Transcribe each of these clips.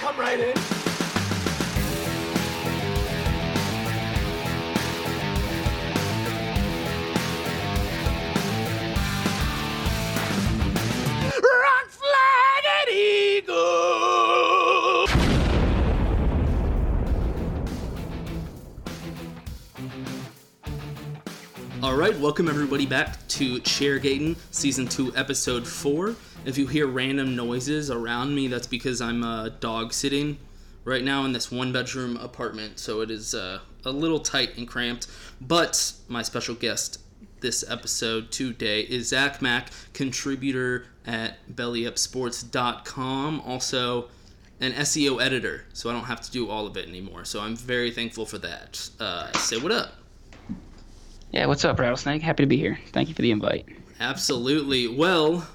Come right in. Welcome everybody back to Chairgating Season 2, Episode 4. If you hear random noises around me, that's because I'm uh, dog sitting right now in this one bedroom apartment, so it is uh, a little tight and cramped. But my special guest this episode today is Zach Mack, contributor at bellyupsports.com, also an SEO editor, so I don't have to do all of it anymore. So I'm very thankful for that. Uh, say what up. Yeah, what's up, Rattlesnake? Happy to be here. Thank you for the invite. Absolutely. Well,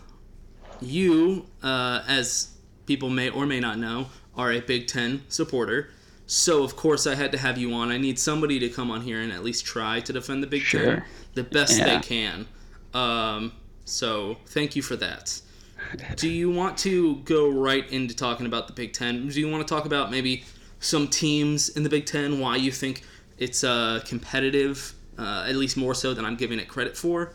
you, uh, as people may or may not know, are a Big Ten supporter. So, of course, I had to have you on. I need somebody to come on here and at least try to defend the Big Ten the best Yeah. they can. Um, so, thank you for that. Do you want to go right into talking about the Big Ten? Do you want to talk about maybe some teams in the Big Ten, why you think it's uh, competitive, uh, at least more so than I'm giving it credit for?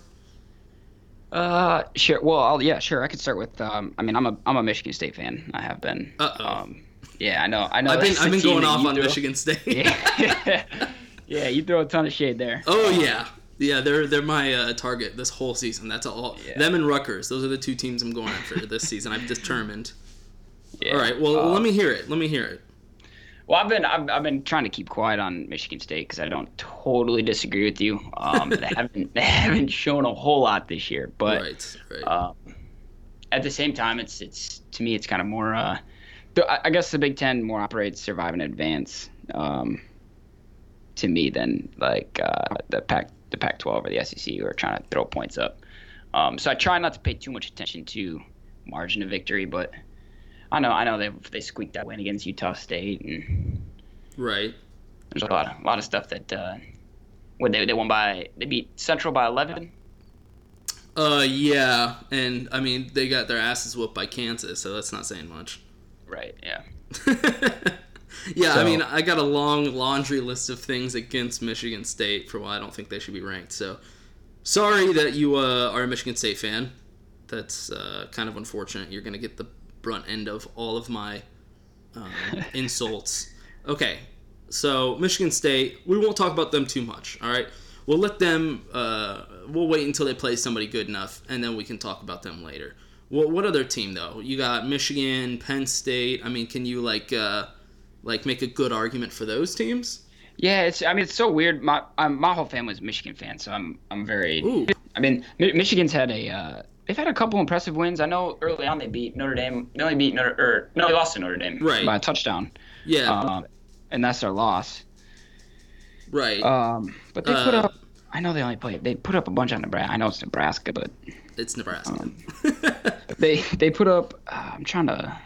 Uh, sure. Well, I'll, yeah, sure. I could start with. Um, I mean, I'm a I'm a Michigan State fan. I have been. Uh-oh. Um, yeah, I know. I know. I've been I've been going off on throw- Michigan State. Yeah. yeah, you throw a ton of shade there. oh yeah, yeah. They're they're my uh, target this whole season. That's all. Yeah. Them and Rutgers. Those are the two teams I'm going after this season. I've determined. Yeah. All right. Well, Uh, let me hear it. Let me hear it. Well, I've been I've, I've been trying to keep quiet on Michigan State because I don't totally disagree with you. Um, they haven't they haven't shown a whole lot this year, but right. Right. um, at the same time, it's it's to me it's kind of more. Uh, I I guess the Big Ten more operates survive and advance. Um, to me, than like uh, the Pac the Pac-12 or the SEC who are trying to throw points up. Um, so I try not to pay too much attention to margin of victory, but I know I know they they squeaked that win against Utah State, and right. there's a lot of, a lot of stuff that. Uh, when they, they won by they beat Central by 11 Uh, yeah. And I mean, they got their asses whooped by Kansas, so that's not saying much. right yeah yeah, I mean, I got a long laundry list of things against Michigan State for why I don't think they should be ranked. So, sorry that you uh, are a Michigan State fan. That's uh, kind of unfortunate. You're going to get the brunt end of all of my um, insults. Okay, so Michigan State, we won't talk about them too much, all right? We'll let them, uh, we'll wait until they play somebody good enough, and then we can talk about them later. What, what other team, though? You got Michigan, Penn State. I mean, can you, like, uh, like make a good argument for those teams? Yeah, it's. I mean, it's so weird. My um, my whole family's a Michigan fan, so I'm I'm very. Ooh. I mean, Michigan's had a. Uh, they've had a couple impressive wins. I know early on they beat Notre Dame. They only beat Notre or no, they lost to Notre Dame Right. by a touchdown. Yeah, Um, and that's their loss. right. Um, but they put Uh, up. I know they only played. They put up a bunch on Nebraska. I know it's Nebraska, but it's Nebraska. um, they they put up. Uh, I'm trying to.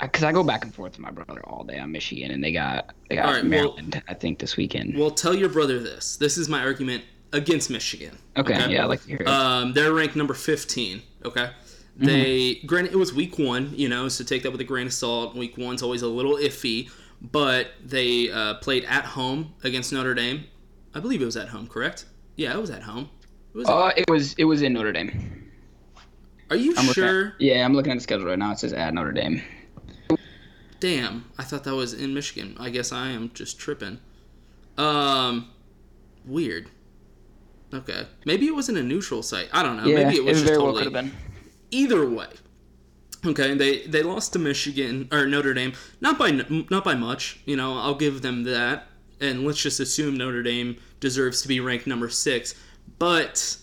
Because I go back and forth with my brother all day on Michigan, and they got they got right, well- Maryland. I think this weekend. Well, tell your brother this. This is my argument against Michigan. okay, yeah, I like to hear it. Um, they're ranked number 15. Okay. They granted it was week one, you know, so take that with a grain of salt. Week one's always a little iffy, but they uh, played at home against Notre Dame. I believe it was at home, correct? Yeah, it was at home. It was uh, it was it was in Notre Dame. Are you I'm looking at- sure? yeah, I'm looking at the schedule right now. It says at Notre Dame. Damn, I thought that was in Michigan. I guess I am just tripping. Um, weird. Okay, maybe it wasn't a neutral site. I don't know. yeah, maybe it was just very well totally. could have been. either way. Okay they they lost to michigan or notre dame. Not by not by much you know i'll give them that. And let's just assume notre dame deserves to be ranked number six. But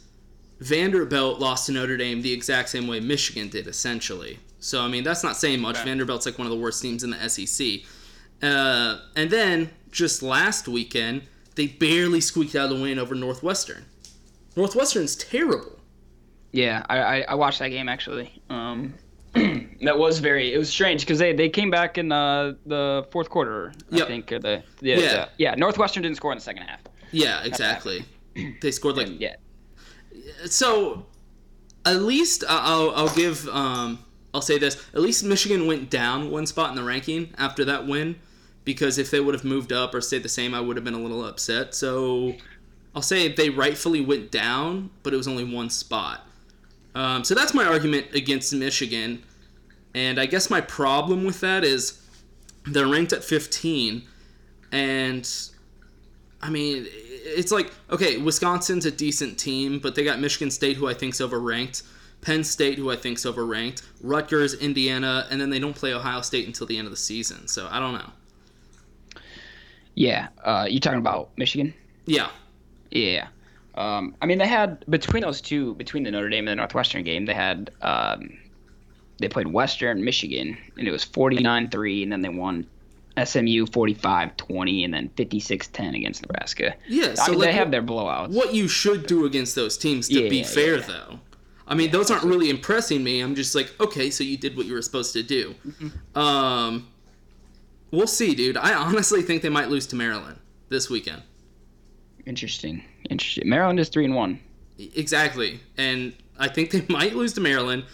vanderbilt lost to notre dame the exact same way michigan did essentially. So i mean that's not saying much. Vanderbilt's like one of the worst teams in the sec uh, and then just last weekend they barely squeaked out a win over northwestern northwestern's terrible Yeah, I, I, I watched that game actually. Um, that was very it was strange because they, they came back in uh, the fourth quarter. Yep. I think or the yeah, Yeah. the- yeah Northwestern didn't score in the second half. yeah exactly they scored like Yeah, so at least I'll, I'll give um, I'll say this at least Michigan went down one spot in the ranking after that win because if they would have moved up or stayed the same I would have been a little upset so I'll say they rightfully went down but it was only one spot um, so that's my argument against Michigan and I guess my problem with that is they're ranked at 15 and I mean, it's like okay, Wisconsin's a decent team, but they got Michigan State, who I think's overranked, Penn State, who I think's overranked, Rutgers, Indiana, and then they don't play Ohio State until the end of the season. So I don't know. yeah. Uh, you talking about Michigan? Yeah, Yeah. Um, I mean, they had between those two, between the Notre Dame and the Northwestern game, they had um, they played Western Michigan, and it was 49-3, and then they won SMU 45-20, and then 56-10 against Nebraska. Yeah, I so mean, like they have their blowouts. what you should do against those teams to Yeah, be yeah, fair, yeah. though. I mean, those aren't really impressing me. I'm just like, okay, so you did what you were supposed to do. Mm-hmm. Um, we'll see, dude. I honestly think they might lose to Maryland this weekend. Interesting. Interesting. Maryland is three and one. Exactly. And I think they might lose to Maryland.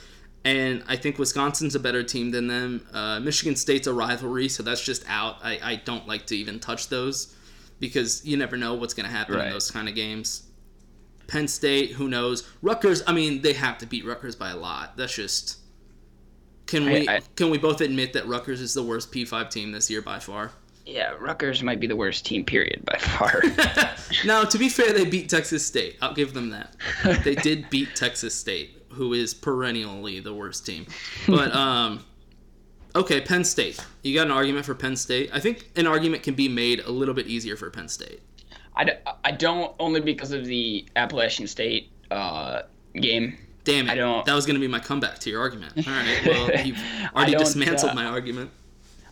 And I think Wisconsin's a better team than them. Uh, Michigan State's a rivalry, so that's just out. I, I don't like to even touch those because you never know what's going to happen in those kind of games. Penn State, who knows? Rutgers, I mean, they have to beat Rutgers by a lot. That's just. Can we I- I- can we both admit that Rutgers is the worst P5 team this year by far? Yeah, Rutgers might be the worst team, period, by far. Now, to be fair, they beat Texas State. I'll give them that. They did beat Texas State, who is perennially the worst team. But um, okay, Penn State. You got an argument for Penn State? I think an argument can be made a little bit easier for Penn State. I, d- I don't, only because of the Appalachian State uh, game. Damn it! I don't- That was going to be my comeback to your argument. All right. Well, you've already dismantled uh, my argument.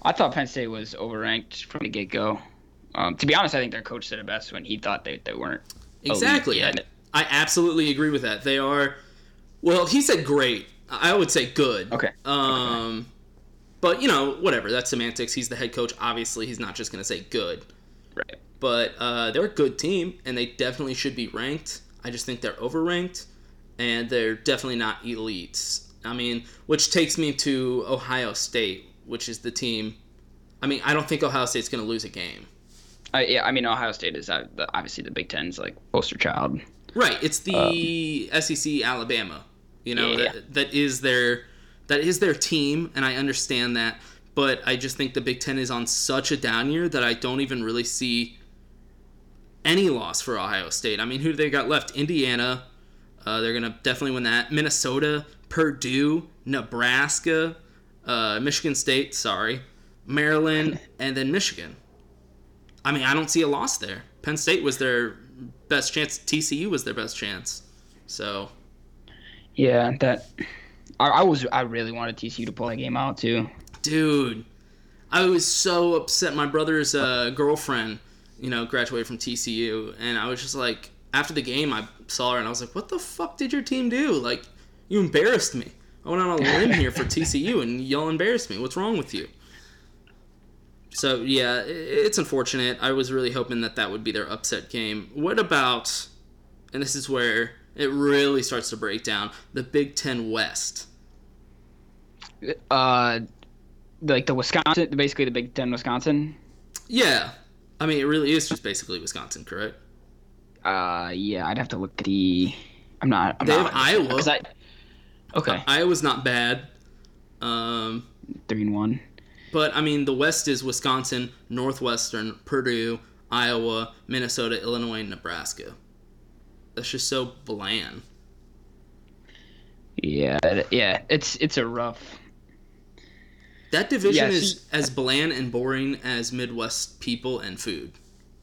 I thought Penn State was overranked from the get go. Um, to be honest, I think their coach said it best when he thought they, they weren't. Exactly. I. I absolutely agree with that. They are. Well, he said great. I would say good. Okay. Um, but you know, whatever. That's semantics. He's the head coach. Obviously, he's not just gonna say good. Right. But uh, they're a good team, and they definitely should be ranked. I just think they're overranked, and they're definitely not elites. I mean, which takes me to Ohio State, which is the team. I mean, I don't think Ohio State's gonna lose a game. Uh, yeah, I mean Ohio State is uh, obviously the Big Ten's like poster child. Right. It's the SEC Alabama. You know Yeah. that that is their that is their team, and I understand that. But I just think the Big Ten is on such a down year that I don't even really see any loss for Ohio State. I mean, who do they got left? Indiana. Uh, they're gonna definitely win that. Minnesota, Purdue, Nebraska, uh, Michigan State. Sorry, Maryland, and then Michigan. I mean, I don't see a loss there. Penn State was their best chance. TCU was their best chance. So Yeah, that. I, I was I really wanted TCU to pull that game out too. dude i was so upset my brother's uh, girlfriend you know graduated from tcu and i was just like after the game i saw her and i was like what the fuck did your team do like You embarrassed me. I went on a limb here for TCU, and y'all embarrassed me. What's wrong with you? So yeah, it's unfortunate. I was really hoping that that would be their upset game. What about? And this is where it really starts to break down. The Big Ten West. Uh, like the Wisconsin, basically the Big Ten, Wisconsin. Yeah, I mean it really is just basically Wisconsin, correct? Uh, yeah, I'd have to look at the. I'm not. I'm They not have Iowa. I, okay, Iowa's not bad. Um, three and one. But I mean, the West is Wisconsin, Northwestern, Purdue, Iowa, Minnesota, Illinois, and Nebraska. That's just so bland. Yeah, yeah, it's it's a rough. That division Yeah, is see- as bland and boring as Midwest people and food.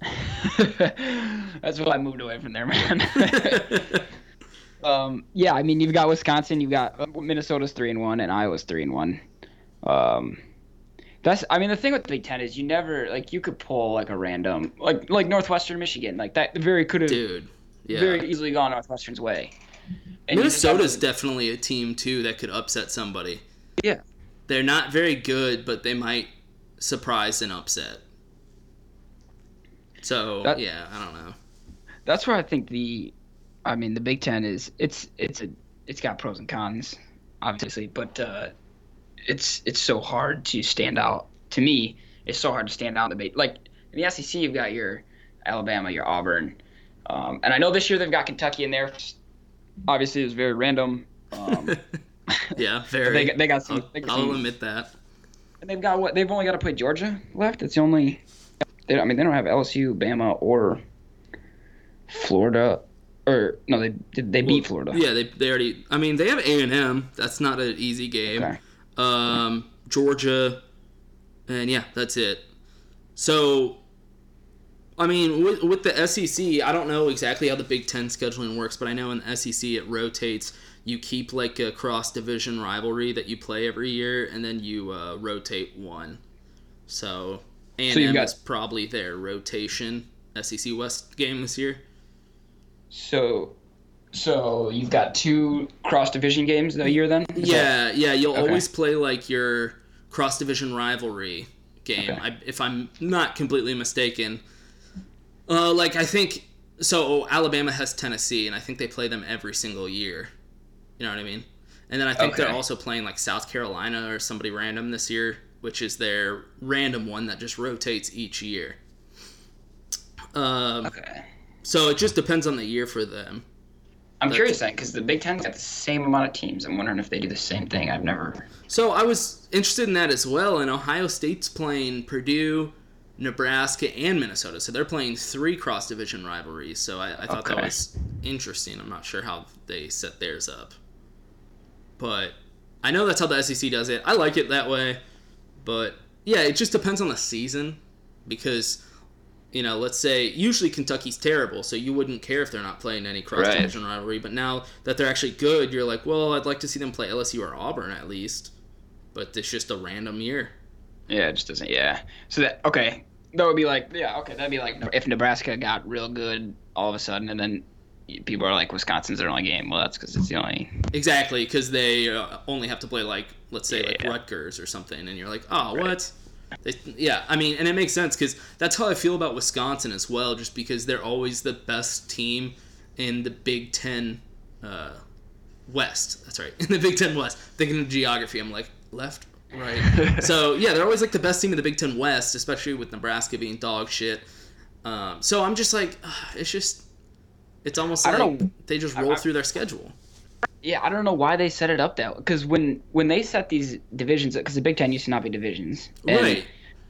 That's why I moved away from there, man. um, yeah, I mean, you've got Wisconsin, you've got uh, Minnesota's three and one, and Iowa's three and one. Um, that's, I mean, the thing with the Big Ten is you never like you could pull like a random like like Northwestern Michigan, like that very could have Dude, yeah. very easily gone Northwestern's way. And you Minnesota's have- definitely a team too that could upset somebody. yeah. They're not very good, but they might surprise and upset. So That- yeah, I don't know. that's where I think the, I mean, the Big Ten is it's it's a it's got pros and cons, obviously, but uh, it's it's so hard to stand out. To me, it's so hard to stand out in the Big. Like in the SEC, you've got your Alabama, your Auburn, um, and I know this year they've got Kentucky in there. Obviously, it was very random. Um, Yeah, very. they got- they got some- I'll, they got I'll some- admit that. and they've got what they've only got to play Georgia left. It's the only. They, I mean, they don't have LSU, Bama, or Florida, or no, they they beat Florida. Yeah, they, they already. I mean, they have A and M. That's not an easy game. Okay. Um, Georgia, and yeah, that's it. So, I mean, with, with the SEC, I don't know exactly how the Big Ten scheduling works, but I know in the SEC it rotates. You keep like a cross division rivalry that you play every year, and then you uh, rotate one. So, A and M got- is probably their rotation SEC West game this year. So, so you've got two cross division games a year then? Is that- Yeah, yeah. You'll Okay. always play like your cross division rivalry game. Okay. I, if I'm not completely mistaken, uh, like I think so. Alabama has Tennessee, and I think they play them every single year. You know what I mean? And then I think they're also playing like South Carolina or somebody random this year, which is their random one that just rotates each year. Um, Okay. So it just depends on the year for them. I'm That's- curious then, because the Big Ten's got the same amount of teams. I'm wondering if they do the same thing. I've never. So I was interested in that as well. And Ohio State's playing Purdue, Nebraska, and Minnesota. So they're playing three cross division rivalries. So I, I thought that was interesting. I'm not sure how they set theirs up. But I know that's how the SEC does it. I like it that way. But yeah, it just depends on the season. Because, you know, let's say usually Kentucky's terrible. So you wouldn't care if they're not playing any cross division rivalry. But now that they're actually good, you're like, well, I'd like to see them play LSU or Auburn at least but it's just a random year. Yeah, it just doesn't. Yeah. So that okay, that would be like yeah okay that'd be like if Nebraska got real good all of a sudden and then people are like Wisconsin's their only game. Well, that's because it's the only. Exactly, because they uh, only have to play like, let's say, like Yeah. Rutgers or something, and you're like, oh, what? They, yeah, I mean, and it makes sense because that's how I feel about Wisconsin as well, just because they're always the best team in the Big Ten uh, West. That's right, in the Big Ten West. Thinking of geography, I'm like left, right. so yeah, they're always like the best team in the Big Ten West, especially with Nebraska being dog shit. Um, so I'm just like, ugh, it's just, it's almost I like they just roll I- through their schedule. Yeah, I don't know why they set it up that because when when they set these divisions because the Big Ten used to not be divisions. Right.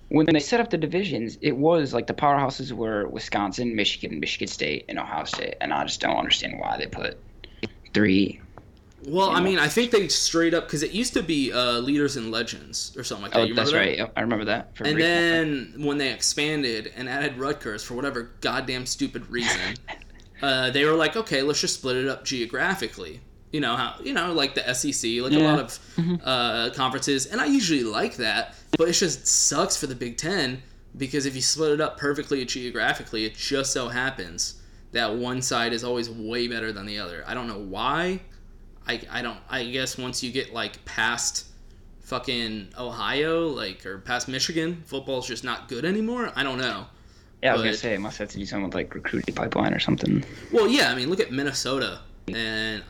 When they set up the divisions, it was like the powerhouses were Wisconsin, Michigan, Michigan State, and Ohio State, and I just don't understand why they put three. Well, I mean, I think they straight up because it used to be uh, leaders and legends or something like that. Oh, You that's that? right. I remember that. And then when they expanded and added Rutgers for whatever goddamn stupid reason, uh, they were like, okay, let's just split it up geographically. You know how you know like the SEC, like a lot of uh, conferences, and I usually like that, but it just sucks for the Big Ten because if you split it up perfectly geographically, it just so happens that one side is always way better than the other. I don't know why. I I don't. I guess once you get like past fucking Ohio, like or past Michigan, football's just not good anymore. I don't know. Yeah, I was gonna say it must have to do something with like recruiting pipeline or something. Well, yeah, I mean, look at Minnesota, and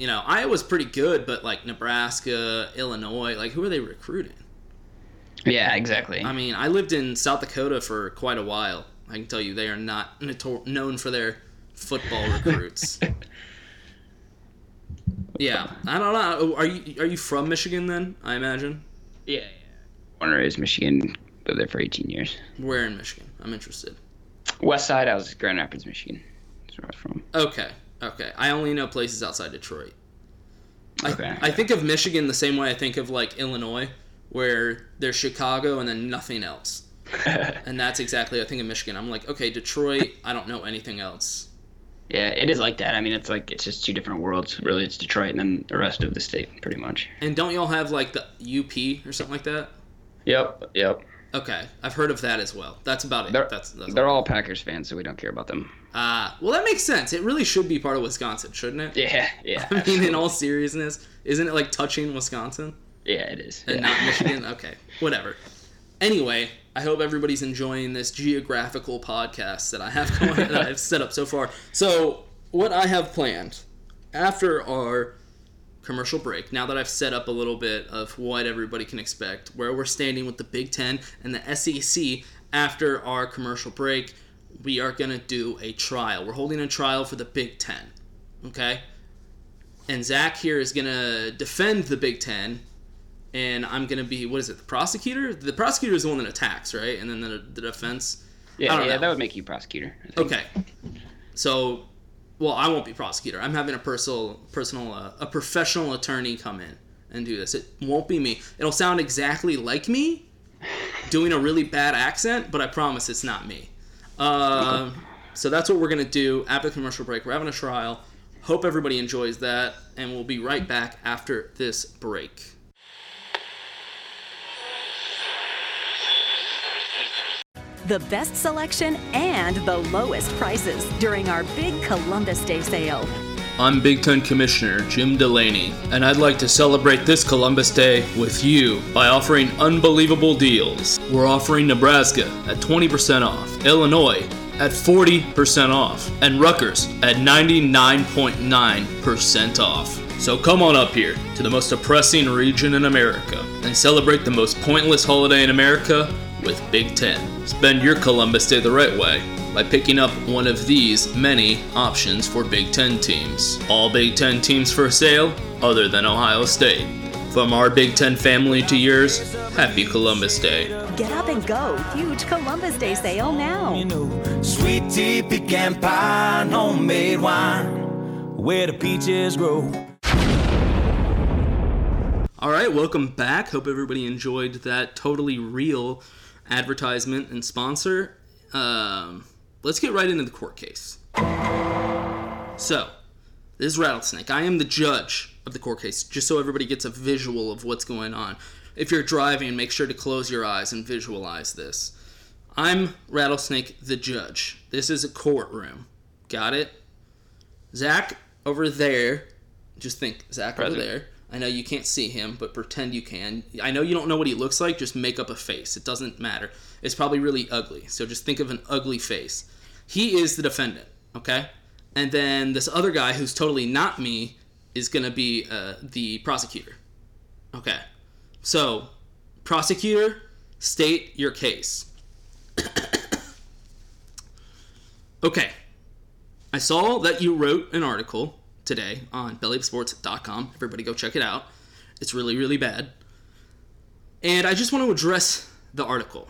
you know, Iowa's pretty good, but like Nebraska, Illinois, like who are they recruiting? Yeah, exactly. I mean, I lived in South Dakota for quite a while. I can tell you, they are not notor- known for their football recruits. yeah, I don't know. Are you are you from Michigan then? I imagine. yeah, yeah. Born and raised Michigan. Lived there for 18 years. Where in Michigan? I'm interested. West Side. I was Grand Rapids, Michigan. That's where I was from. Okay, okay. I only know places outside Detroit. I, Okay. I think of Michigan the same way I think of like Illinois, where there's Chicago and then nothing else. and that's exactly I think of Michigan. I'm like, okay, Detroit. I don't know anything else. Yeah, it is like that. I mean, it's like it's just two different worlds. Really, it's Detroit and then the rest of the state, pretty much. And don't y'all have like the UP or something like that? Yep, yep. Okay, I've heard of that as well. That's about it. They're, that's that's they're all Packers fans, so we don't care about them. Ah, well, that makes sense. It really should be part of Wisconsin, shouldn't it? Yeah, yeah. I mean, in all seriousness, isn't it like touching Wisconsin yeah, it is. and Yeah. not Michigan? Okay, whatever. Anyway, I hope everybody's enjoying this geographical podcast that I have going that I've set up so far. So, what I have planned after our commercial break, now that I've set up a little bit of what everybody can expect, where we're standing with the Big Ten and the SEC after our commercial break, we are going to do a trial. We're holding a trial for the Big Ten. Okay? And Zach here is going to defend the Big Ten. And I'm going to be, what is it, the prosecutor? The prosecutor is the one that attacks, right? And then the, the defense. Yeah, yeah. know. That would make you prosecutor. Okay. So, well, I won't be prosecutor. I'm having a personal, personal, uh, a professional attorney come in and do this. It won't be me. It'll sound exactly like me, doing a really bad accent, but I promise it's not me. Um, so that's what we're gonna do after the commercial break. We're having a trial. Hope everybody enjoys that, and we'll be right back after this break. The best selection and the lowest prices during our big Columbus Day sale. I'm Big Ten Commissioner Jim Delany, and I'd like to celebrate this Columbus Day with you by offering unbelievable deals. We're offering Nebraska at 20% off, Illinois at 40% off, and Rutgers at 99.9% off. So come on up here to the most depressing region in America and celebrate the most pointless holiday in America with Big Ten. Spend your Columbus Day the right way by picking up one of these many options for Big Ten teams. All Big Ten teams for sale, other than Ohio State. From our Big Ten family to yours, happy Columbus Day. Get up and go. Huge Columbus Day sale now. Sweet tea, pecan pie, homemade wine, where the peaches grow. All right, welcome back. Hope everybody enjoyed that totally real advertisement and sponsor. Um, let's get right into the court case. So, this is Rattlesnake. I am the judge of the court case, just so everybody gets a visual of what's going on. If you're driving, make sure to close your eyes and visualize this. I'm Rattlesnake, the judge. This is a courtroom. Got it? Zach over there. Just think, Zach over there. I know you can't see him, but pretend you can. I know you don't know what he looks like. Just make up a face. It doesn't matter. It's probably really ugly. So just think of an ugly face. He is the defendant, okay? And then this other guy who's totally not me is going to be uh, the prosecutor. Okay. So, prosecutor, state your case. okay. I saw that you wrote an article today on bellyupsports.com. Everybody go check it out. It's really, really bad. And I just want to address the article.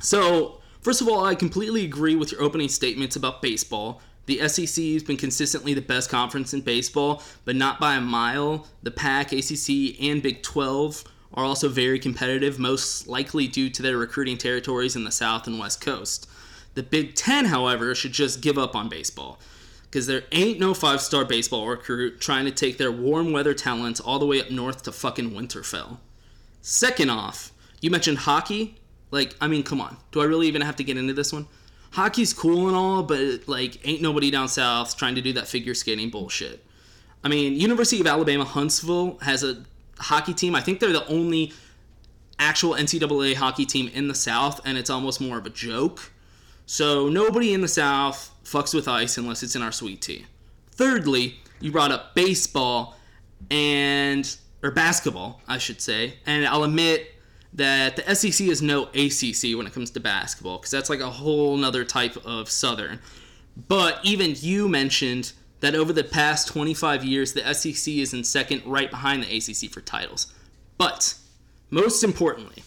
So, first of all, I completely agree with your opening statements about baseball. The SEC has been consistently the best conference in baseball, but not by a mile. The PAC, ACC, and Big 12 are also very competitive, most likely due to their recruiting territories in the South and West Coast. The Big Ten, however, should just give up on baseball because there ain't no five star baseball recruit trying to take their warm weather talents all the way up north to fucking Winterfell. Second off, you mentioned hockey. Like, I mean, come on. Do I really even have to get into this one? Hockey's cool and all, but like, ain't nobody down south trying to do that figure skating bullshit. I mean, University of Alabama Huntsville has a hockey team. I think they're the only actual NCAA hockey team in the South, and it's almost more of a joke. So nobody in the South fucks with ice unless it's in our sweet tea. Thirdly, you brought up baseball and or basketball, I should say, and I'll admit that the SEC is no ACC when it comes to basketball because that's like a whole nother type of Southern. But even you mentioned that over the past 25 years, the SEC is in second, right behind the ACC for titles. But most importantly,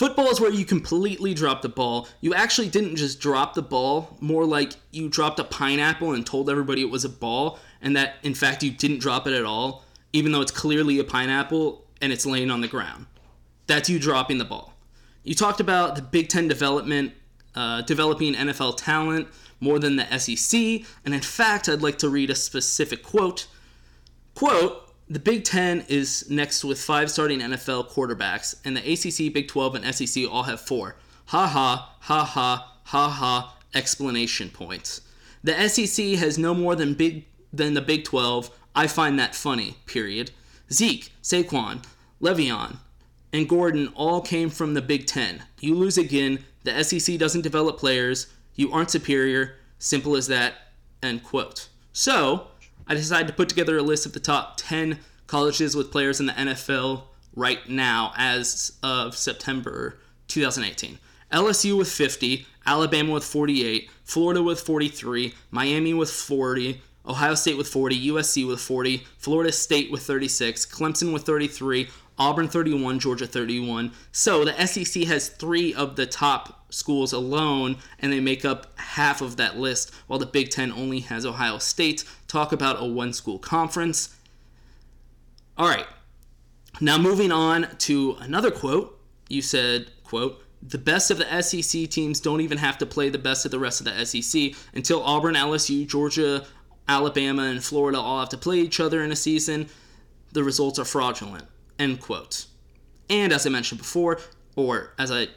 football is where you completely drop the ball. You actually didn't just drop the ball, more like you dropped a pineapple and told everybody it was a ball, and that in fact you didn't drop it at all, even though it's clearly a pineapple and it's laying on the ground. That's you dropping the ball. You talked about the Big Ten development, uh, developing NFL talent more than the SEC, and in fact, I'd like to read a specific quote. Quote, the Big Ten is next with five starting NFL quarterbacks, and the ACC, Big 12, and SEC all have four. Ha ha, ha ha, ha ha, explanation points. The SEC has no more than big than the Big 12. I find that funny, period. Zeke, Saquon, Le'Veon, and Gordon all came from the Big Ten. You lose again. The SEC doesn't develop players. You aren't superior. Simple as that. End quote. So, I decided to put together a list of the top 10 colleges with players in the NFL right now as of September 2018. LSU with 50, Alabama with 48, Florida with 43, Miami with 40, Ohio State with 40, USC with 40, Florida State with 36, Clemson with 33, Auburn 31, Georgia 31. So the SEC has three of the top schools alone, and they make up half of that list, while the Big Ten only has Ohio State. Talk about a one school conference. All right. Now moving on to another quote. You said, quote, the best of the SEC teams don't even have to play the best of the rest of the SEC until Auburn, LSU, Georgia, Alabama, and Florida all have to play each other in a season. The results are fraudulent. End quote. And as I mentioned before, or as I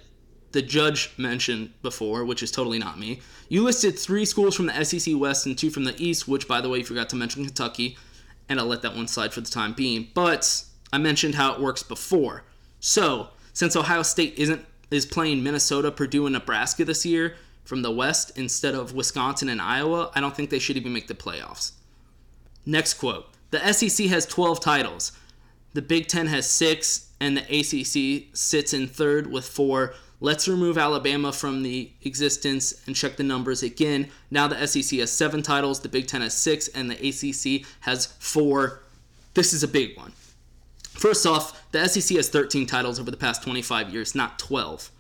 the judge mentioned before, which is totally not me, you listed three schools from the SEC West and two from the East, which by the way you forgot to mention Kentucky, and I'll let that one slide for the time being. But I mentioned how it works before. So, since Ohio State isn't is playing Minnesota, Purdue, and Nebraska this year from the West instead of Wisconsin and Iowa, I don't think they should even make the playoffs. Next quote. The SEC has 12 titles. The Big Ten has six, and the ACC sits in third with four. Let's remove Alabama from the existence and check the numbers again. Now the SEC has seven titles, the Big Ten has six, and the ACC has four. This is a big one. First off, the SEC has 13 titles over the past 25 years, not 12.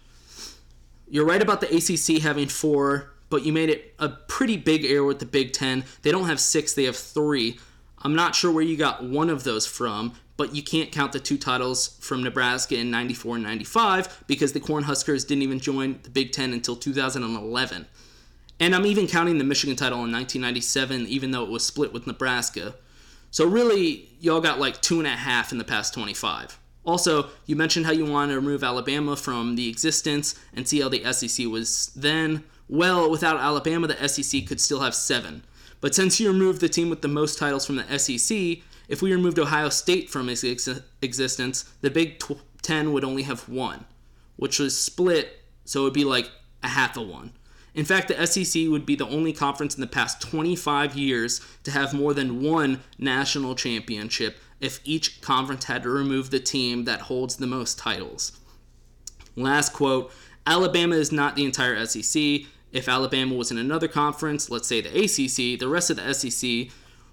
You're right about the ACC having four, but you made it a pretty big error with the Big Ten. They don't have six, they have three. I'm not sure where you got one of those from, but you can't count the two titles from Nebraska in 94 and 95 because the Cornhuskers didn't even join the Big Ten until 2011. And I'm even counting the Michigan title in 1997, even though it was split with Nebraska. So really, y'all got like two and a half in the past 25. Also, you mentioned how you want to remove Alabama from the existence and see how the SEC was then. Well, without Alabama, the SEC could still have seven. But since you removed the team with the most titles from the SEC, if we removed Ohio State from its ex- existence, the Big tw- Ten would only have one, which was split, so it would be like a half a one. In fact, the SEC would be the only conference in the past 25 years to have more than one national championship if each conference had to remove the team that holds the most titles. Last quote Alabama is not the entire SEC. If Alabama was in another conference, let's say the ACC, the rest of the SEC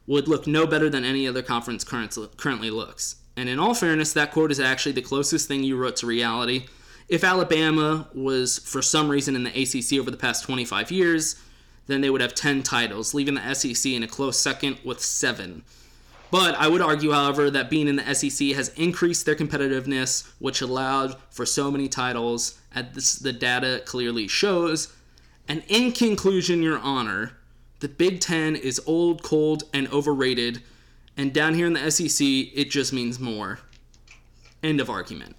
would look no better than any other conference currently looks. And in all fairness, that quote is actually the closest thing you wrote to reality. If Alabama was, for some reason, in the ACC over the past 25 years, then they would have 10 titles, leaving the SEC in a close second with seven. But I would argue, however, that being in the SEC has increased their competitiveness, which allowed for so many titles, as the data clearly shows. And in conclusion, Your Honor, the Big Ten is old, cold, and overrated, and down here in the SEC, it just means more. End of argument.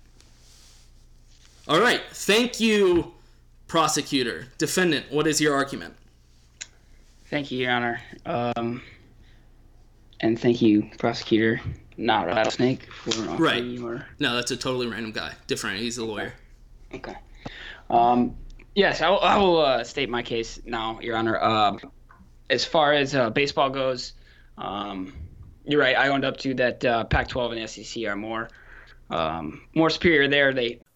All right, thank you, prosecutor. Defendant, what is your argument? Thank you, Your Honor. Um, and thank you, prosecutor, not rattlesnake, for offering Right. your No, that's a totally random guy. Different. He's a lawyer. Okay. Um, yes, I will, I will uh, state my case now, Your Honor. Um, as far as uh, baseball goes, um, you're right. I owned up to that uh, Pac-12 and SEC are more um, more superior there. They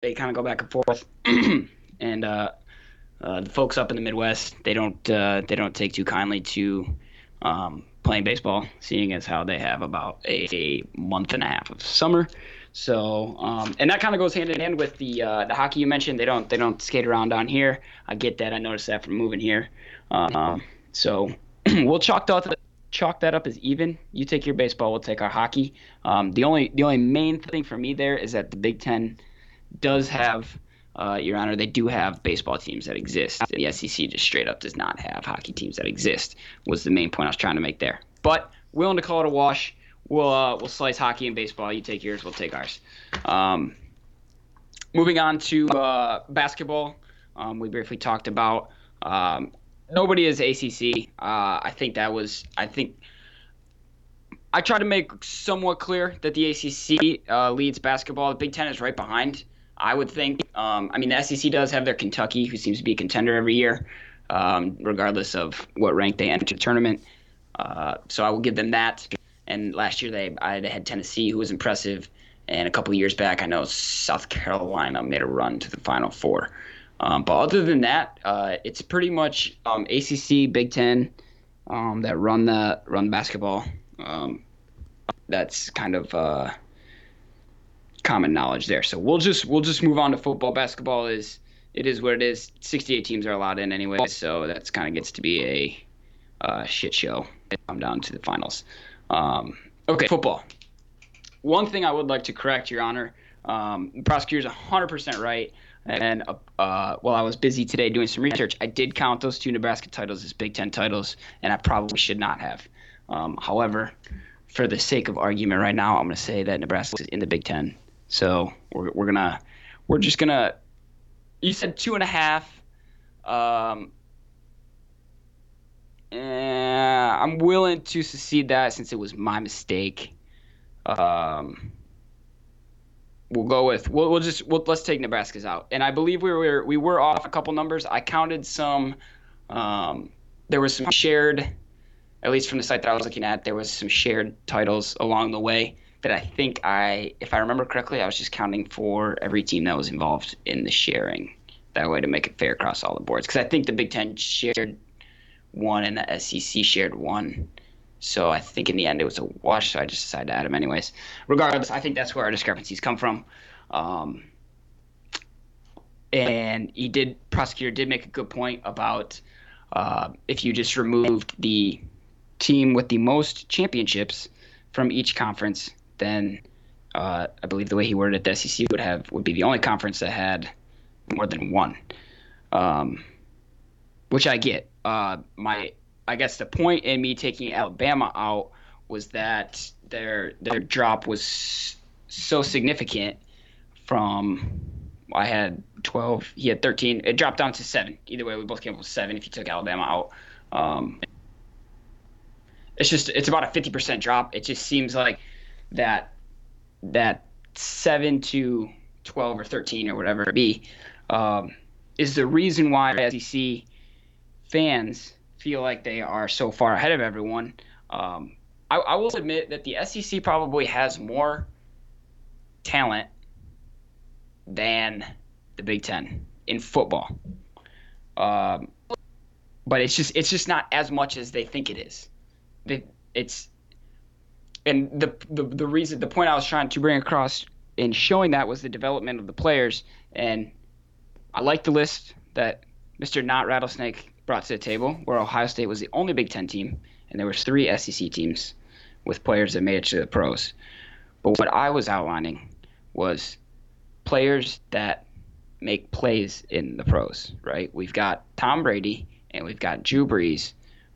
They kind of go back and forth, and uh, uh, the folks up in the Midwest they don't uh, they don't take too kindly to um, playing baseball, seeing as how they have about a, a month and a half of summer. So, um, and that kind of goes hand in hand with the uh, the hockey you mentioned. They don't they don't skate around down here. I get that. I noticed that from moving here. Um, so we'll chalk that chalk that up as even. You take your baseball, we'll take our hockey. Um, the only the only main thing for me there is that the Big Ten does have, uh, Your Honor, they do have baseball teams that exist. The SEC just straight up does not have hockey teams that exist. Was the main point I was trying to make there. But willing to call it a wash. We'll uh, we'll slice hockey and baseball. You take yours, we'll take ours. Um, moving on to uh, basketball, um, we briefly talked about. Um, nobody is ACC. Uh, I think that was. I think I try to make somewhat clear that the ACC uh, leads basketball. The Big Ten is right behind. I would think. Um, I mean, the SEC does have their Kentucky, who seems to be a contender every year, um, regardless of what rank they enter the tournament. Uh, so I will give them that. And last year they I had Tennessee, who was impressive. And a couple years back, I know South Carolina made a run to the Final Four. Um, but other than that, uh, it's pretty much um, ACC, Big Ten um, that run the run basketball. Um, that's kind of uh, common knowledge there. So we'll just we'll just move on to football. Basketball is it is what it is. 68 teams are allowed in anyway, so that's kind of gets to be a uh, shit show. I'm down to the finals. Um, okay, football. One thing I would like to correct, Your Honor. Um, prosecutor's 100% right. And uh, while I was busy today doing some research, I did count those two Nebraska titles as Big Ten titles, and I probably should not have. Um, however, for the sake of argument right now, I'm going to say that Nebraska is in the Big Ten. So we're, we're gonna we're just gonna. You said two and a half. Um, eh, I'm willing to secede that since it was my mistake. Um, we'll go with we'll, we'll just we'll, let's take Nebraska's out. And I believe we were we were off a couple numbers. I counted some. Um, there was some shared, at least from the site that I was looking at, there was some shared titles along the way that I think I, if I remember correctly, I was just counting for every team that was involved in the sharing. That way to make it fair across all the boards. Because I think the Big Ten shared one and the SEC shared one. So I think in the end it was a wash. So I just decided to add them anyways. Regardless, I think that's where our discrepancies come from. Um, and he did, prosecutor did make a good point about uh, if you just removed the team with the most championships from each conference, then uh, I believe the way he worded it, the SEC would have would be the only conference that had more than one, um, which I get. Uh, my I guess the point in me taking Alabama out was that their their drop was so significant from I had 12, he had 13. It dropped down to seven. Either way, we both came up with seven if you took Alabama out. Um, it's just it's about a 50% drop. It just seems like that that seven to 12 or 13 or whatever it be um, is the reason why SEC fans feel like they are so far ahead of everyone. Um, I, I will admit that the SEC probably has more talent than the Big Ten in football. Um, but it's just it's just not as much as they think it is. They, it's and the, the the reason the point I was trying to bring across in showing that was the development of the players and I like the list that Mr. Not Rattlesnake brought to the table, where Ohio State was the only Big Ten team and there was three SEC teams with players that made it to the pros. But what I was outlining was players that make plays in the pros, right? We've got Tom Brady and we've got Drew Brees,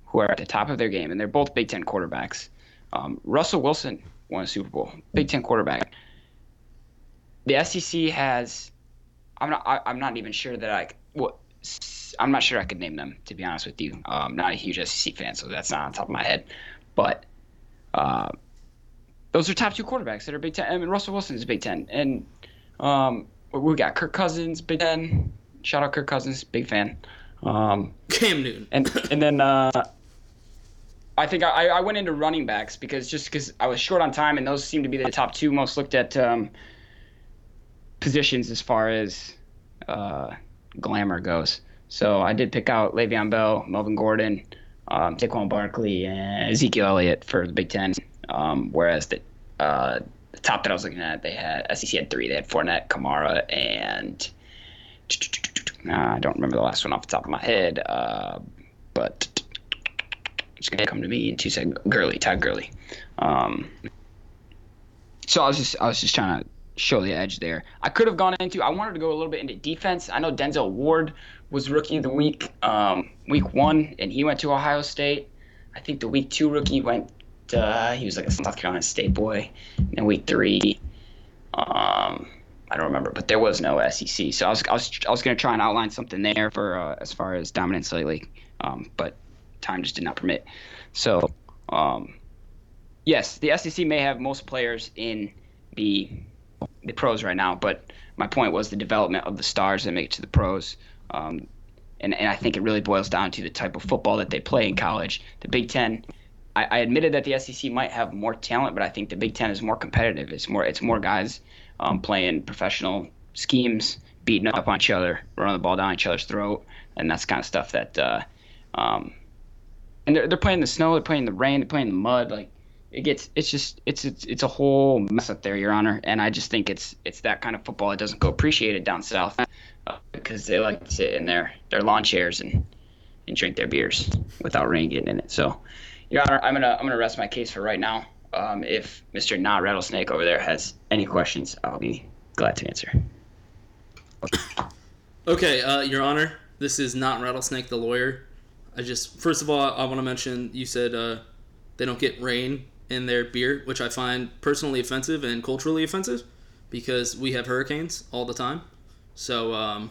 who are at the top of their game, and they're both Big Ten quarterbacks. Um, Russell Wilson won a Super Bowl, Big Ten quarterback. The SEC has, I'm not, I, I'm not even sure that I, well, I'm not sure I could name them to be honest with you. I'm not a huge SEC fan, so that's not on top of my head. But uh, those are top two quarterbacks that are Big Ten. I mean, Russell Wilson is Big Ten, and um, we got Kirk Cousins, Big Ten. Shout out Kirk Cousins, big fan. Um, Cam Newton. and and then uh, I think I, I went into running backs because just because I was short on time, and those seem to be the top two most looked at um, positions as far as uh, glamour goes. So I did pick out Le'Veon Bell, Melvin Gordon, um, Saquon Barkley, and Ezekiel Elliott for the Big Ten. Um, whereas the, uh, the top that I was looking at, they had SEC had three. They had Fournette, Kamara, and I don't remember the last one off the top of my head. Uh, but it's gonna come to me in two seconds. Gurley, Todd Gurley. Um, so I was just I was just trying to show the edge there. I could have gone into. I wanted to go a little bit into defense. I know Denzel Ward was rookie of the week, um, week one, and he went to Ohio State. I think the week two rookie went. Uh, he was like a South Carolina State boy. And week three, um, I don't remember, but there was no SEC. So I was I was, I was going to try and outline something there for uh, as far as dominance lately, um, but time just did not permit. So um, yes, the SEC may have most players in the the pros right now, but my point was the development of the stars that make it to the pros. Um, and, and I think it really boils down to the type of football that they play in college. The Big Ten, I, I admitted that the SEC might have more talent, but I think the Big Ten is more competitive. It's more it's more guys um, playing professional schemes, beating up on each other, running the ball down each other's throat, and that's kind of stuff that. Uh, um, and they're they're playing the snow, they're playing the rain, they're playing the mud. Like it gets, it's just it's it's it's a whole mess up there, Your Honor. And I just think it's it's that kind of football that doesn't go appreciated down south uh, because they like to sit in their their lawn chairs and and drink their beers without rain getting in it. So, Your Honor, I'm gonna I'm gonna rest my case for right now. Um, if Mr. Not Rattlesnake over there has any questions, I'll be glad to answer. Okay, uh, Your Honor, this is not Rattlesnake the lawyer. I just first of all I want to mention you said uh, they don't get rain in their beer, which I find personally offensive and culturally offensive because we have hurricanes all the time. So um,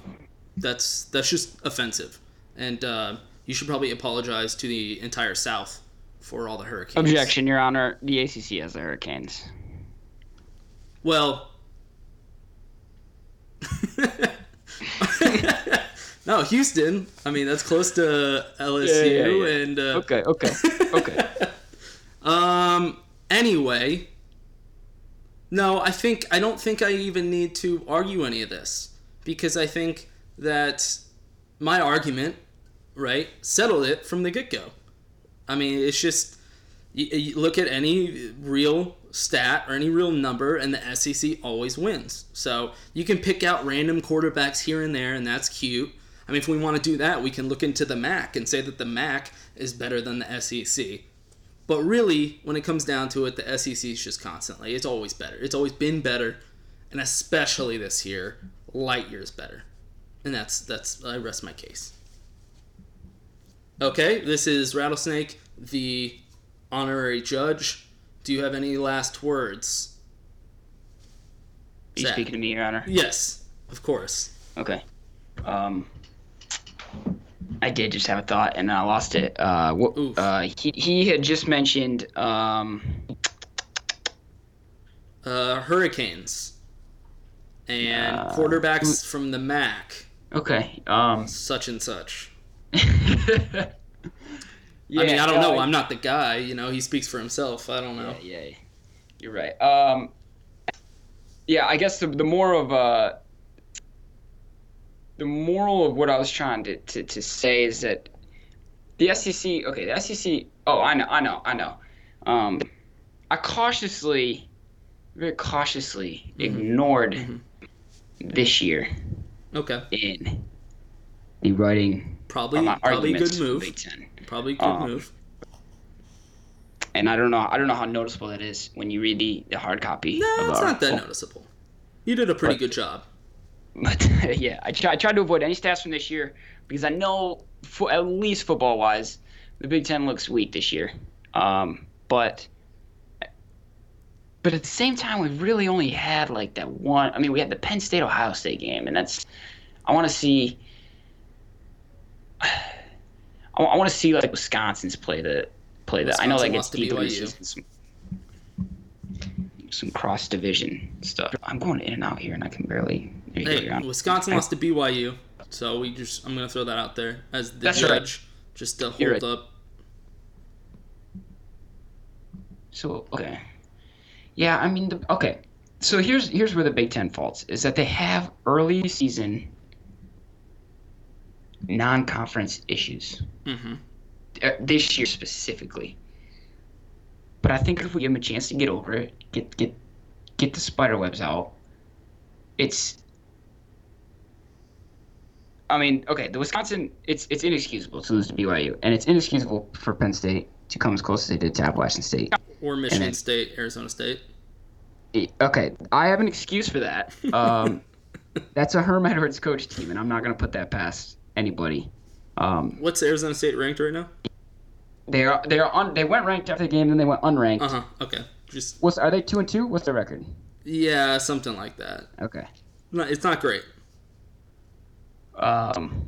that's that's just offensive, and uh, you should probably apologize to the entire South for all the hurricanes. Objection, Your Honor. The ACC has the Hurricanes. Well, no, Houston. I mean, that's close to LSU, Yeah, yeah, yeah. and uh, Okay, okay, okay. um. Anyway, no, I think I don't think I even need to argue any of this because I think that my argument, right, settled it from the get go. I mean, it's just you, you look at any real stat or any real number, and the SEC always wins. So you can pick out random quarterbacks here and there, and that's cute. I mean, if we want to do that, we can look into the MAC and say that the MAC is better than the SEC. But really, when it comes down to it, the SEC is just constantly. It's always better. It's always been better, and especially this year, light years better. And that's that's I rest my case. Okay, this is Rattlesnake, the honorary judge. Do you have any last words? Are you Zach? speaking to me, Your Honor? Yes, of course. Okay. Um, I did just have a thought and I lost it. Uh, wh- uh, he he had just mentioned um, Uh, Hurricanes and quarterbacks from the MAC, okay. Um, such and such. yeah, I mean, I don't know. I'm not the guy. You know, he speaks for himself. I don't know. Yeah, yeah, you're right. Um, yeah, I guess the the more of uh, the moral of what I was trying to, to, to say is that the SEC. Okay, the SEC. Oh, I know, I know, I know. Um, I cautiously, very cautiously ignored this year Okay. in the writing. Probably, probably good move. Big Ten. Probably good Um, move. and I don't know I don't know how noticeable that is when you read the, the hard copy. No, it's not that noticeable. You did a pretty But- good job. But yeah, I, try, I tried to avoid any stats from this year because I know, fo- at least football wise, the Big Ten looks weak this year. Um, but but at the same time, we've really only had like that one. I mean, we had the Penn State Ohio State game, and that's I want to see. I, want to see like Wisconsin's play the play that. I know like it's deep in the BYU. season. Some, some cross division stuff. I'm going in and out here, and I can barely. Hey. Wisconsin lost to BYU, so we just I'm gonna throw that out there as the That's right. judge, just to hold right. up. So okay, yeah, I mean, the, okay. So here's here's where the Big Ten faults is that they have early season non-conference issues Mm-hmm. uh, this year specifically. But I think if we give them a chance to get over it, get get get the spider webs out, it's. I mean, okay, the Wisconsin, it's it's inexcusable to lose to BYU, and it's inexcusable for Penn State to come as close as they did to Appalachian State. Or Michigan then- State, Arizona State. Okay, I have an excuse for that. Um, that's a Herm Edwards coach team, and I'm not going to put that past anybody. Um, What's Arizona State ranked right now? they are they are on. They went ranked after the game, then they went unranked. Uh huh. Okay. Just What's are they two and two? What's their record? yeah, something like that. Okay. No, it's not great. Um,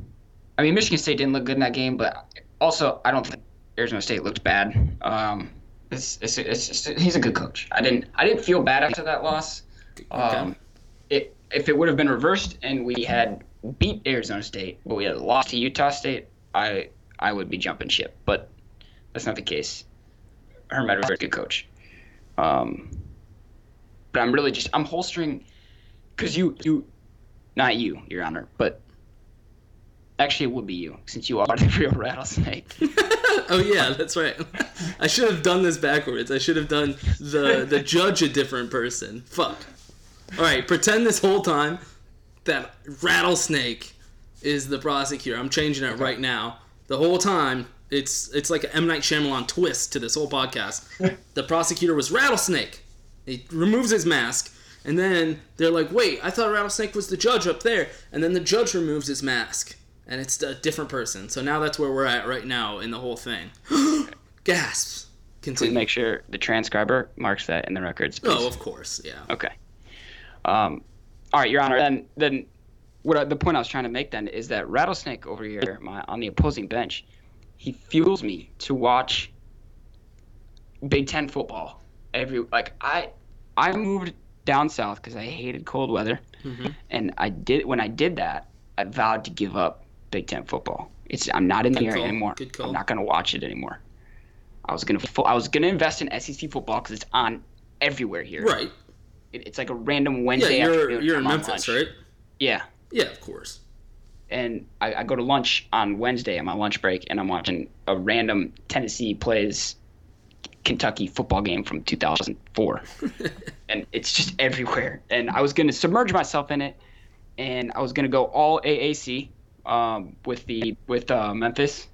I mean, Michigan State didn't look good in that game, but also I don't think Arizona State looked bad. Um, it's, it's, it's just, he's a good coach. I didn't I didn't feel bad after that loss. Um, it, if it would have been reversed and we had beat Arizona State, but we had lost to Utah State, I I would be jumping ship. But that's not the case. Herm Edwards is a good coach. Um, but I'm really just I'm holstering because you you not you, Your Honor, but actually it would be you since you are the real rattlesnake. Oh yeah, that's right. I should have done this backwards. I should have done the the judge a different person. Fuck. All right, pretend this whole time that rattlesnake is the prosecutor. I'm changing it right now. The whole time it's it's like an M Night Shyamalan twist to this whole podcast. the prosecutor was rattlesnake. He removes his mask, and then they're like, "Wait, I thought rattlesnake was the judge up there." And then the judge removes his mask, and it's a different person. So now that's where we're at right now in the whole thing. Gasps. Please Continue. make sure the transcriber marks that in the records. Please. Oh, of course, yeah. Okay. Um, all right, Your Honor. Then, then, what I, the point I was trying to make then is that Rattlesnake over here, my, on the opposing bench, he fuels me to watch Big Ten football every like I I moved down south because I hated cold weather, Mhm. and I did when I did that I vowed to give up Big Ten football. It's I'm not in the Good area call, anymore. I'm not gonna watch it anymore. I was gonna I was gonna invest in SEC football because it's on everywhere here. Right. It, it's like a random Wednesday. Yeah, you're you're in Memphis, right? Yeah. Yeah, of course. And I, I go to lunch on Wednesday on my lunch break, and I'm watching a random Tennessee plays Kentucky football game from 2004, and it's just everywhere. And I was gonna submerge myself in it, and I was gonna go all AAC um, with the with uh, Memphis,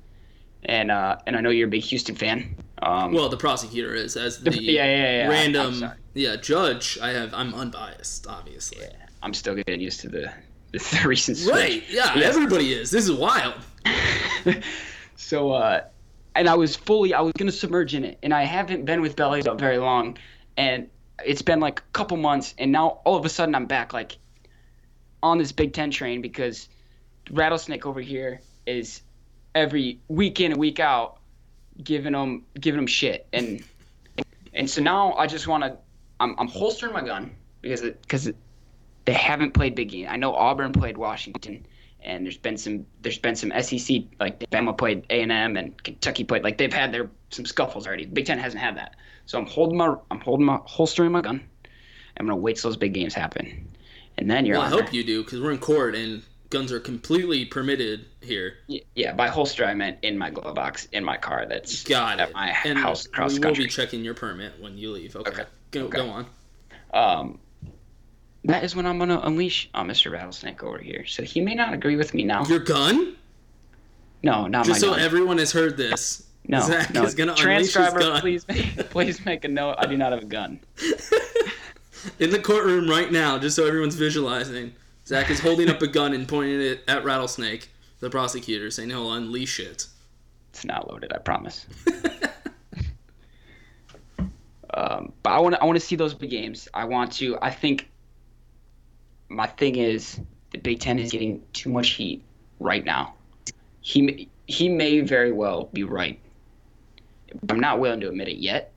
and uh, and I know you're a big Houston fan. Um, Well, the prosecutor is as the, The- yeah, yeah, yeah, random yeah judge. I have I'm unbiased, obviously. I'm still getting used to the the, the recent switch. Right? Yeah, Yeah. everybody is. This is wild. So, uh, and I was fully, I was gonna submerge in it, and I haven't been with Belly Up very long, and it's been like a couple months, and now all of a sudden I'm back like on this Big Ten train because Rattlesnake over here is every week in and week out giving them giving them shit, and and so now I just want to, I'm I'm holstering my gun because it because it, they haven't played big game. I know Auburn played Washington, and there's been some there's been some SEC like Bama played A and M and Kentucky played like they've had their some scuffles already. Big Ten hasn't had that, so I'm holding my I'm holding my holstering my gun. I'm gonna wait till those big games happen, and then you're Well, I hope you do because we're in court and guns are completely permitted here. Yeah, by holster I meant in my glove box in my car. That's Got at it. my and house across we will country. be checking your permit when you leave. Okay. Okay. Go, Okay. go on. um, that is when I'm gonna unleash on Mr. Rattlesnake over here. So he may not agree with me now. Your gun? no, not Just my so gun. everyone has heard this, No, Zach no. is gonna unleash his transcriber, gun. please, please make a note. I do not have a gun. In the courtroom right now, just so everyone's visualizing, Zach is holding up a gun and pointing it at Rattlesnake, the prosecutor, saying he'll unleash it. It's not loaded, I promise. um, but I want to I want to see those big games. I want to. I think my thing is the Big Ten is getting too much heat right now. He he may very well be right. I'm not willing to admit it yet,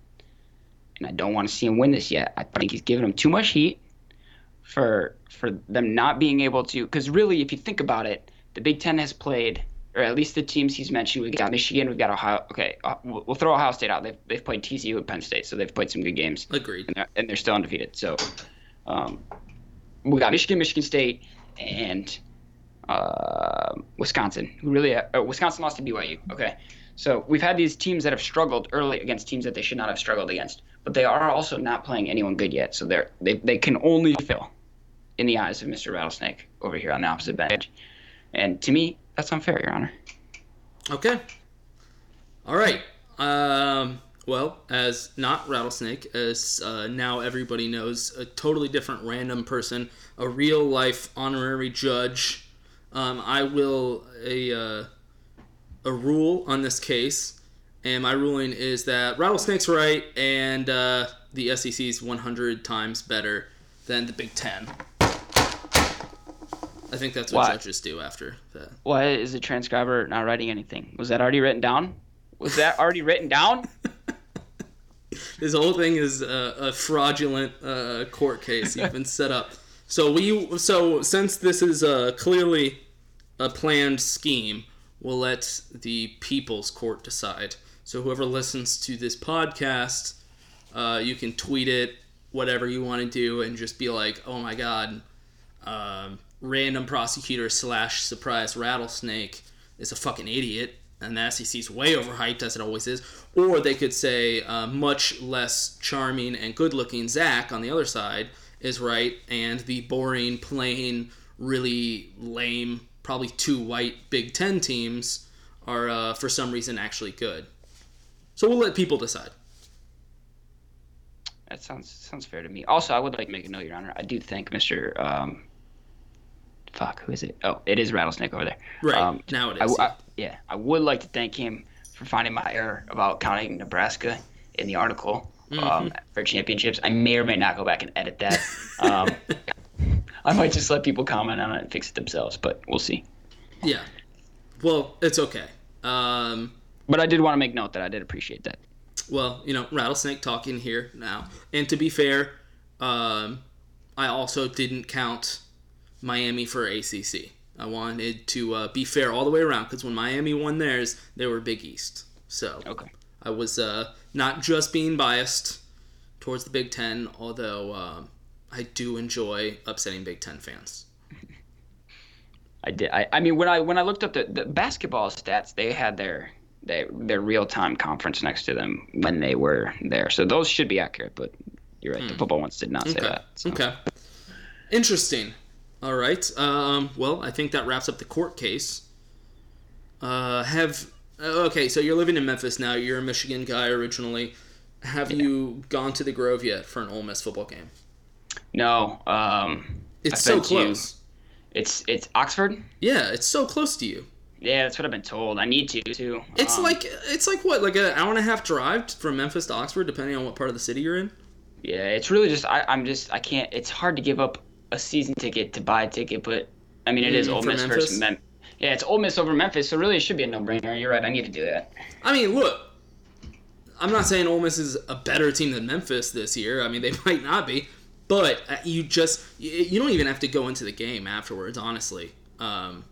and I don't want to see him win this yet. I think he's giving him too much heat for for them not being able to. Because really, if you think about it, the Big Ten has played, or at least the teams he's mentioned. We've got Michigan, we've got Ohio. Okay, uh, we'll throw Ohio State out. They've, they've played TCU and Penn State, so they've played some good games. Agreed. And they're, and they're still undefeated. So um, we got Michigan, Michigan State, and uh, Wisconsin. Who really? Uh, Wisconsin lost to BYU. Okay, so we've had these teams that have struggled early against teams that they should not have struggled against, but they are also not playing anyone good yet. So they're they they can only fail in the eyes of Mr. Rattlesnake over here on the opposite bench. And to me, that's unfair, Your Honor. Okay. All right. Um, well, as not Rattlesnake, as uh, now everybody knows, a totally different random person, a real life honorary judge. Um, I will a uh, a rule on this case, and my ruling is that Rattlesnake's right, and uh, the SEC is 100 times better than the Big Ten. I think that's what Why? judges do after that. Why is the transcriber not writing anything? Was that already written down? Was that already written down? This whole thing is a, a fraudulent uh, court case. You've been set up. So we so since this is uh, clearly a planned scheme, we'll let the people's court decide. So whoever listens to this podcast, uh, you can tweet it, whatever you want to do, and just be like, "Oh my god, um, random prosecutor slash surprise rattlesnake is a fucking idiot." And the SEC's way overhyped as it always is. Or they could say uh, much less charming and good-looking Zach on the other side is right, and the boring, plain, really lame, probably two white Big Ten teams are uh, for some reason actually good. So we'll let people decide. That sounds sounds fair to me. Also, I would like to make a note, Your Honor. I do thank Mr. Um, fuck, who is it? Oh, it is Rattlesnake over there. Right, Um, now it is. I w- I- yeah, I would like to thank him for finding my error about counting Nebraska in the article um, Mhm. for championships. I may or may not go back and edit that. Um, I might just let people comment on it and fix it themselves, but we'll see. Yeah. Well, it's okay. Um, But I did want to make note that I did appreciate that. well, you know, Rattlesnake talking here now. And to be fair, um, I also didn't count Miami for ACC. I wanted to uh, be fair all the way around because when Miami won theirs, they were Big East. So okay. I was uh, not just being biased towards the Big Ten, although um, I do enjoy upsetting Big Ten fans. I did. I, I mean, when I when I looked up the, the basketball stats, they had their their their real time conference next to them when they were there, so those should be accurate. But you're right, the football ones did not say Hmm. That. so. Okay. Interesting. All right. Um, well, I think that wraps up the court case. Uh, have uh, okay. So you're living in Memphis now. You're a Michigan guy originally. Have you gone to the Grove yet for an Ole Miss football game? No, um, It's so close. it's it's Oxford. Yeah, it's so close to you. Yeah, that's what I've been told. I need to too. It's Um, like it's like what, like an hour and a half drive from Memphis to Oxford, depending on what part of the city you're in. Yeah, it's really just I, I'm just I can't. It's hard to give up a season ticket to buy a ticket, but I mean it is Mm, Ole Miss Memphis? versus Mem. Yeah, it's Ole Miss over Memphis, so really it should be a no-brainer. You're right. I need to do that. I mean, look, I'm not saying Ole Miss is a better team than Memphis this year. I mean, they might not be, but uh, you just you, you don't even have to go into the game afterwards. Honestly, um,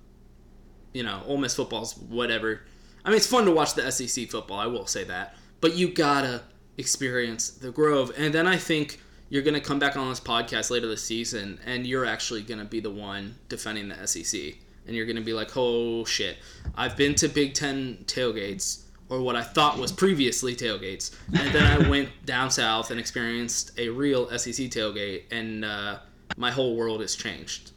you know, Ole Miss football's whatever. I mean, it's fun to watch the SEC football. I will say that, but you gotta experience the Grove, and then I think you're gonna come back on this podcast later this season, and you're actually gonna be the one defending the SEC, and you're gonna be like, "Oh shit, I've been to Big Ten tailgates." Or what I thought was previously tailgates, and then I went down south and experienced a real SEC tailgate, and uh, my whole world has changed.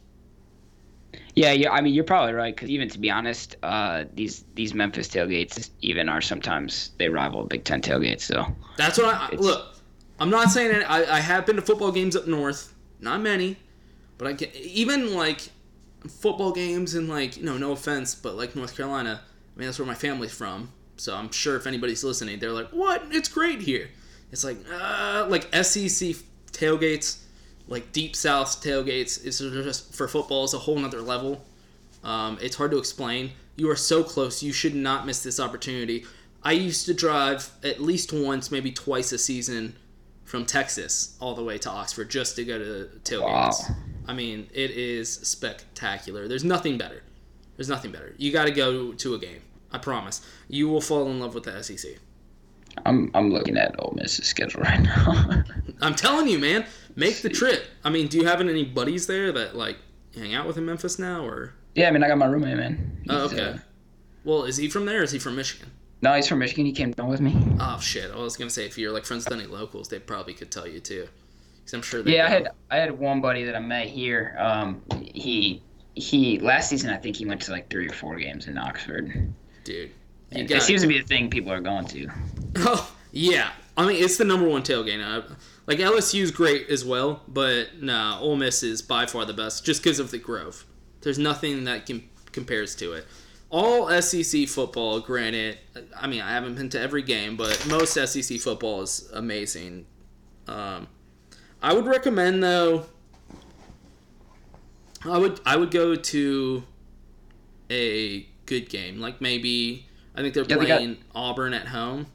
Yeah, yeah. I mean, you're probably right. Because even to be honest, uh, these these Memphis tailgates even are sometimes they rival Big Ten tailgates. So That's what I It's- look. I'm not saying. I, I have been to football games up north, not many, but I get even like football games in like you know no offense, but like North Carolina. I mean that's where my family's from, so I'm sure if anybody's listening, they're like, "What? It's great here." It's like uh, like SEC tailgates, like deep South tailgates. Is just for football is a whole nother level. Um, it's hard to explain. You are so close. You should not miss this opportunity. I used to drive at least once, maybe twice a season from Texas all the way to Oxford just to go to tailgates. Wow. I mean, it is spectacular. There's nothing better. There's nothing better. You got to go to a game. I promise. You will fall in love with the SEC. I'm I'm looking at Ole Miss's schedule right now. I'm telling you, man, make the trip. I mean, do you have any buddies there that like hang out with in Memphis now, or? yeah, I mean, I got my roommate, man. Oh, okay. uh, Well, is he from there? or Is he from Michigan? No, he's from Michigan. He came down with me. Oh shit! I was gonna say if you're like friends with any locals, they probably could tell you too. Cause I'm sure. Yeah, I had I had one buddy that I met here. Um, he he last season I think he went to like three or four games in Oxford. dude. You it seems to be the thing people are going to. Oh yeah, I mean it's the number one tailgate. Uh, like LSU's great as well, but nah, Ole Miss is by far the best just because of the Grove. There's nothing that can compares to it. All SEC football, granted, I mean I haven't been to every game, but most SEC football is amazing. Um, I would recommend though. I would I would go to a good game, like maybe I think they're Yeah, they got- playing Auburn at home.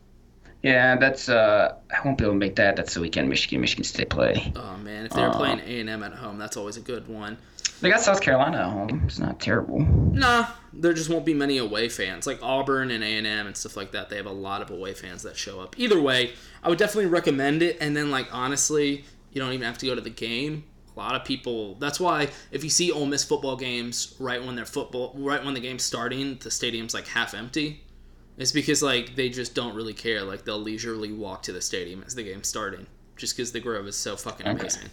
Yeah, that's uh I won't be able to make that. That's the weekend Michigan Michigan State play. Oh man, if they're Uh, playing A and M at home, that's always a good one. They got South Carolina at home. It's not terrible. Nah, there just won't be many away fans like Auburn and A and M and stuff like that. They have a lot of away fans that show up. Either way, I would definitely recommend it. And then like honestly, you don't even have to go to the game. A lot of people. That's why if you see Ole Miss football games right when they're football, right when the game's starting, the stadium's like half empty. It's because like they just don't really care. Like they'll leisurely walk to the stadium as the game's starting, just because the Grove is so fucking Okay. amazing.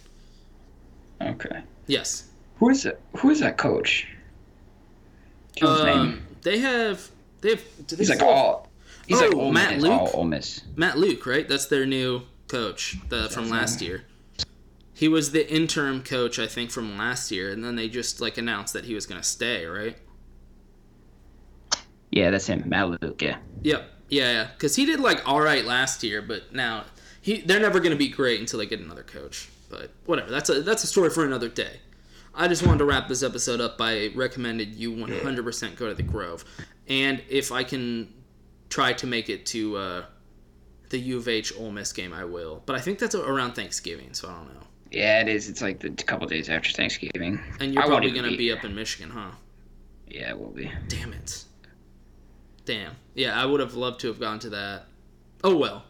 Okay. Yes. Who is it? Who is that coach? Do you know his Um, name? they have they have. Do they He's like all. He's like Oh, Ole Matt Miss, Luke? all Ole Miss. Matt Luke, right? That's their new coach the, from last year. He was the interim coach, I think, from last year, and then they just like announced that he was gonna stay, right? Yeah, that's him. Matt Luke. Yeah. Yep. Yeah, yeah. Because he did like all right last year, but now he they're never gonna be great until they get another coach. But whatever. That's a that's a story for another day. I just wanted to wrap this episode up by recommending you 100% go to the Grove, and if I can try to make it to uh, the U of H Ole Miss game, I will. But I think that's around Thanksgiving, so I don't know. Yeah, it is. It's like the couple days after Thanksgiving. And you're I probably gonna be up in Michigan, huh? Yeah, it will be. Damn it. Damn. Yeah, I would have loved to have gone to that. Oh well.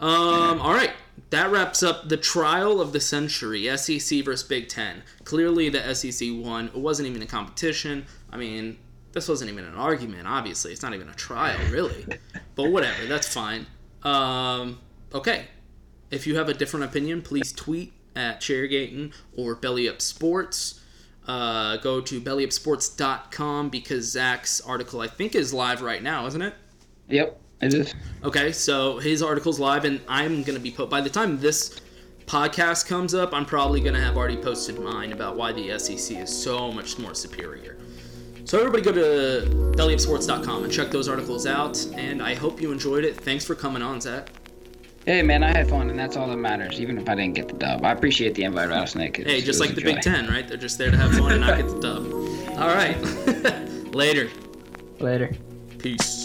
Um. All right. That wraps up the trial of the century: SEC versus Big Ten. Clearly, the SEC won. It wasn't even a competition. I mean, this wasn't even an argument. Obviously, it's not even a trial, really. but whatever. That's fine. Um. Okay. If you have a different opinion, please tweet at Chairgaten or Belly Up Sports. Uh, go to bellyupsports.com because Zach's article, I think, is live right now, isn't it? Yep, it is. Okay, so his article's live, and I'm going to be put. By the time this podcast comes up, I'm probably going to have already posted mine about why the SEC is so much more superior. So everybody go to bellyupsports.com and check those articles out, and I hope you enjoyed it. Thanks for coming on, Zach. Hey man, I had fun, and that's all that matters. Even if I didn't get the dub, I appreciate the invite, Rattlesnake. It's- Hey, just like the Big. Ten, right? They're just there to have fun and not get the dub. All right. Later. Later. Peace.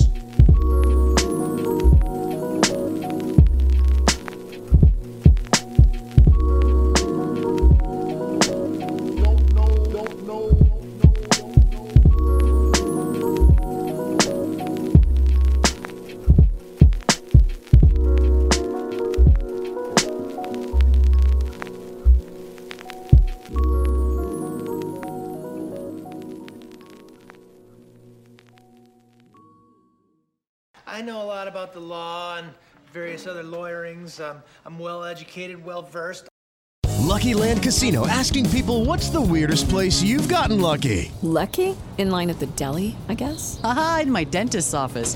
The law and various other lawyerings. Um, I'm well educated, well versed. Lucky Land Casino asking people what's the weirdest place you've gotten lucky? Lucky? In line at the deli, I guess? Aha, in my dentist's office.